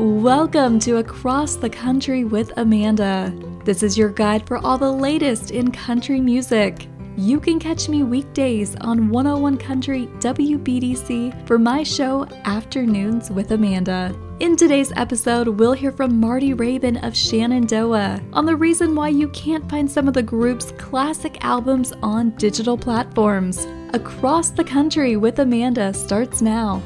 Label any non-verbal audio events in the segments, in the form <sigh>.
Welcome to Across the Country with Amanda. This is your guide for all the latest in country music. You can catch me weekdays on 101 Country WBDC for my show Afternoons with Amanda. In today's episode, we'll hear from Marty Raybon of Shenandoah on the reason why you can't find some of the group's classic albums on digital platforms. Across the Country with Amanda starts now.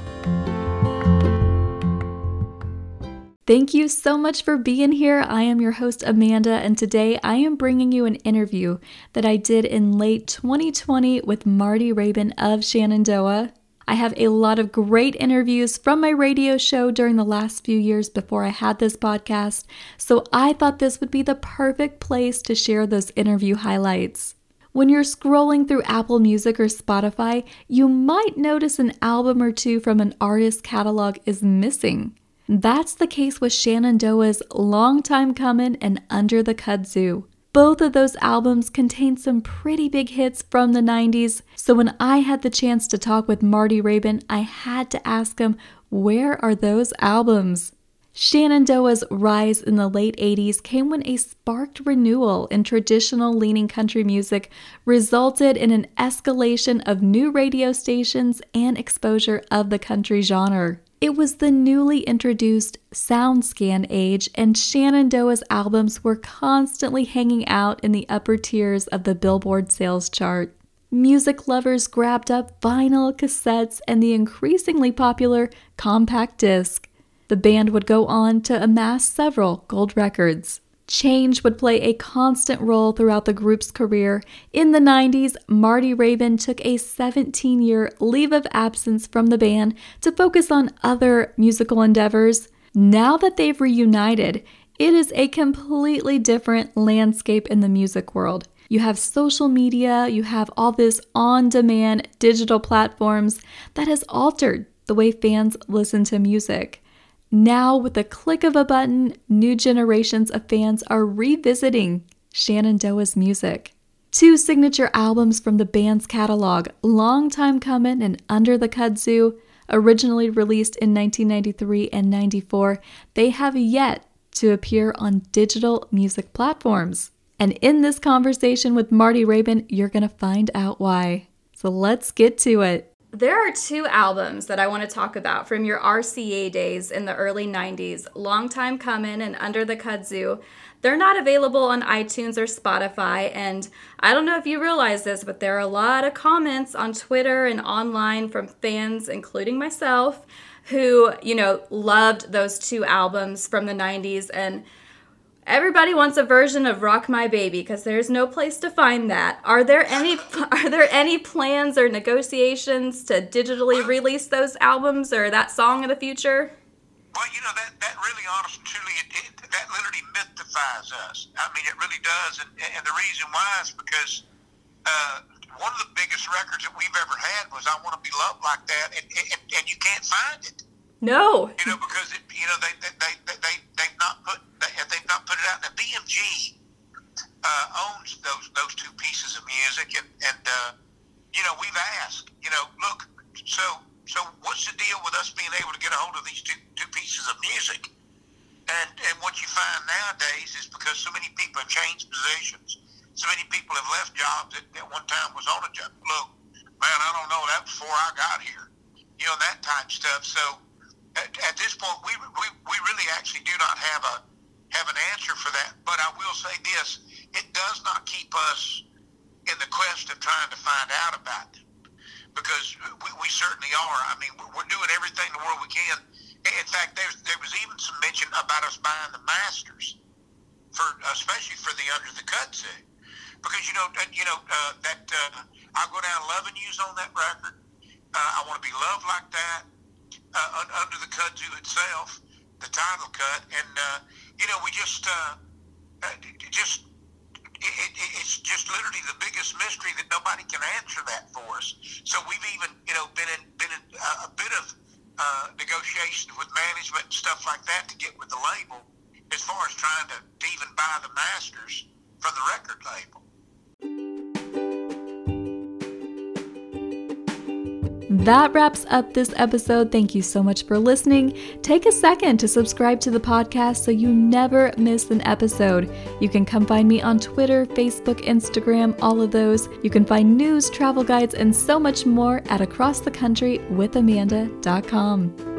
Thank you so much for being here. I am your host, Amanda, and today I am bringing you an interview that I did in late 2020 with Marty Raybon of Shenandoah. I have a lot of great interviews from my radio show during the last few years before I had this podcast, so I thought this would be the perfect place to share those interview highlights. When you're scrolling through Apple Music or Spotify, you might notice an album or two from an artist's catalog is missing. That's the case with Shenandoah's Long Time Comin' and Under the Kudzu. Both of those albums contain some pretty big hits from the 90s, so when I had the chance to talk with Marty Raybon, I had to ask him, where are those albums? Shenandoah's rise in the late 80s came when a sparked renewal in traditional leaning country music resulted in an escalation of new radio stations and exposure of the country genre. It was the newly introduced SoundScan age, and Shenandoah's albums were constantly hanging out in the upper tiers of the Billboard sales chart. Music lovers grabbed up vinyl, cassettes, and the increasingly popular compact disc. The band would go on to amass several gold records. Change would play a constant role throughout the group's career. In the 90s, Marty Raybon took a 17 year leave of absence from the band to focus on other musical endeavors. Now that they've reunited, it is a completely different landscape in the music world. You have social media, you have all this on demand digital platforms that has altered the way fans listen to music. Now, with the click of a button, new generations of fans are revisiting Shenandoah's music. Two signature albums from the band's catalog, Long Time Comin' and Under the Kudzu, originally released in 1993 and 94, they have yet to appear on digital music platforms. And in this conversation with Marty Raybon, you're going to find out why. So let's get to it. There are two albums that I want to talk about from your RCA days in the early 90s Long Time Comin' and Under the Kudzu. They're not available on iTunes or Spotify, and I don't know if you realize this, but there are a lot of comments on Twitter and online from fans, including myself, who, you know, loved those two albums from the 90s and Everybody wants a version of Rock My Baby because there's no place to find that. Are there any <laughs> are there any plans or negotiations to digitally release those albums or that song in the future? Well, you know that that really, honestly, truly, it, it, that literally mythifies us. I mean, it really does, and, and the reason why is because uh, one of the biggest records that we've ever had was "I Want to Be Loved Like That," and, and, and you can't find it. No. You know, because it, you know they they they they they've not put they, they've not put it out. Now BMG uh, owns those those two pieces of music, and and uh, you know we've asked, you know, look, so so what's the deal with us being able to get a hold of these two two pieces of music? And and what you find nowadays is because so many people have changed positions, so many people have left jobs that at one time was on a job. Look, man, I don't know that before I got here, you know that type stuff. So at, at this point, we, we, we really actually do not have a have an answer for that. But I will say this: it does not keep us in the quest of trying to find out about them, because we, we certainly are. I mean, we're doing everything in the world we can. In fact, there's, there was even some mention about us buying the masters for, especially for the Under the Kudzu, because you know, you know uh, that uh, I'll go down loving yous on that record. Uh, I want to be loved like that uh, under the kudzu itself, the title cut, and uh, you know we just uh, uh just it, it, it's just literally the biggest mystery that nobody can answer that for us. So we've even you know been in been in a, a bit of uh, negotiation with management and stuff like that to get with the label as far as trying to even buy the masters from the record label. That wraps up this episode. Thank you so much for listening. Take a second to subscribe to the podcast so you never miss an episode. You can come find me on Twitter, Facebook, Instagram, all of those. You can find news, travel guides, and so much more at acrossthecountrywithamanda.com.